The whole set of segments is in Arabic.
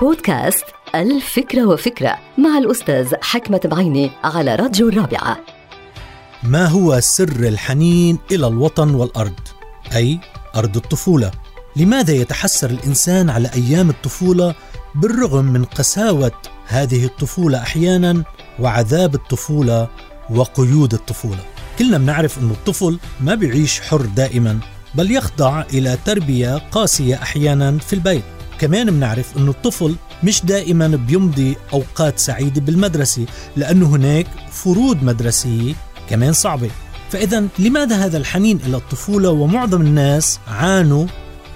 بودكاست الفكرة وفكرة مع الأستاذ حكمة بعيني على راديو الرابعة. ما هو سر الحنين إلى الوطن والأرض؟ أي أرض الطفولة. لماذا يتحسر الإنسان على أيام الطفولة بالرغم من قساوة هذه الطفولة أحيانا وعذاب الطفولة وقيود الطفولة؟ كلنا بنعرف أن الطفل ما بيعيش حر دائما بل يخضع إلى تربية قاسية أحيانا في البيت. كمان بنعرف أن الطفل مش دائما بيمضي أوقات سعيدة بالمدرسة لأنه هناك فروض مدرسية كمان صعبة. فإذا لماذا هذا الحنين إلى الطفولة ومعظم الناس عانوا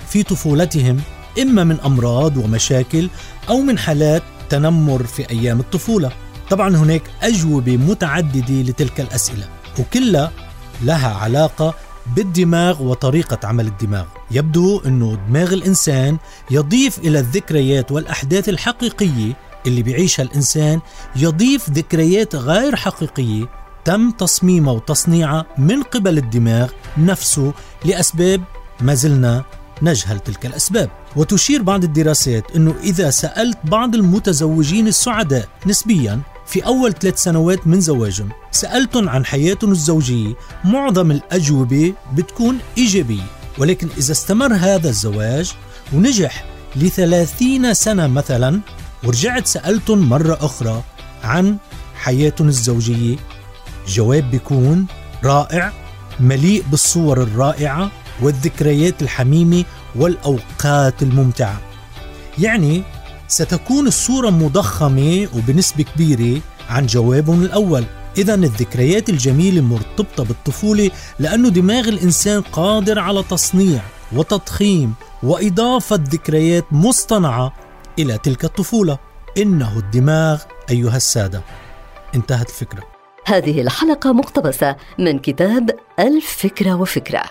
في طفولتهم؟ إما من أمراض ومشاكل أو من حالات تنمر في أيام الطفولة. طبعا هناك أجوبة متعددة لتلك الأسئلة وكلها لها علاقة بالدماغ وطريقة عمل الدماغ. يبدو أنه دماغ الإنسان يضيف إلى الذكريات والأحداث الحقيقية اللي بيعيشها الإنسان يضيف ذكريات غير حقيقية تم تصميمها وتصنيعها من قبل الدماغ نفسه لأسباب ما زلنا نجهل تلك الأسباب. وتشير بعض الدراسات أنه إذا سألت بعض المتزوجين السعداء نسبيا في أول ثلاث سنوات من زواجهم سألتهم عن حياتهم الزوجية معظم الأجوبة بتكون إيجابية. ولكن إذا استمر هذا الزواج ونجح لثلاثين سنة مثلا ورجعت سألتهم مرة أخرى عن حياتهم الزوجية جواب بيكون رائع مليء بالصور الرائعة والذكريات الحميمة والأوقات الممتعة. يعني ستكون الصورة مضخمة وبنسبة كبيرة عن جوابهم الأول. إذا الذكريات الجميلة مرتبطة بالطفولة لأنه دماغ الإنسان قادر على تصنيع وتضخيم وإضافة ذكريات مصطنعة إلى تلك الطفولة. إنه الدماغ أيها السادة. انتهت الفكرة هذه الحلقة مقتبسة من كتاب الفكرة وفكرة.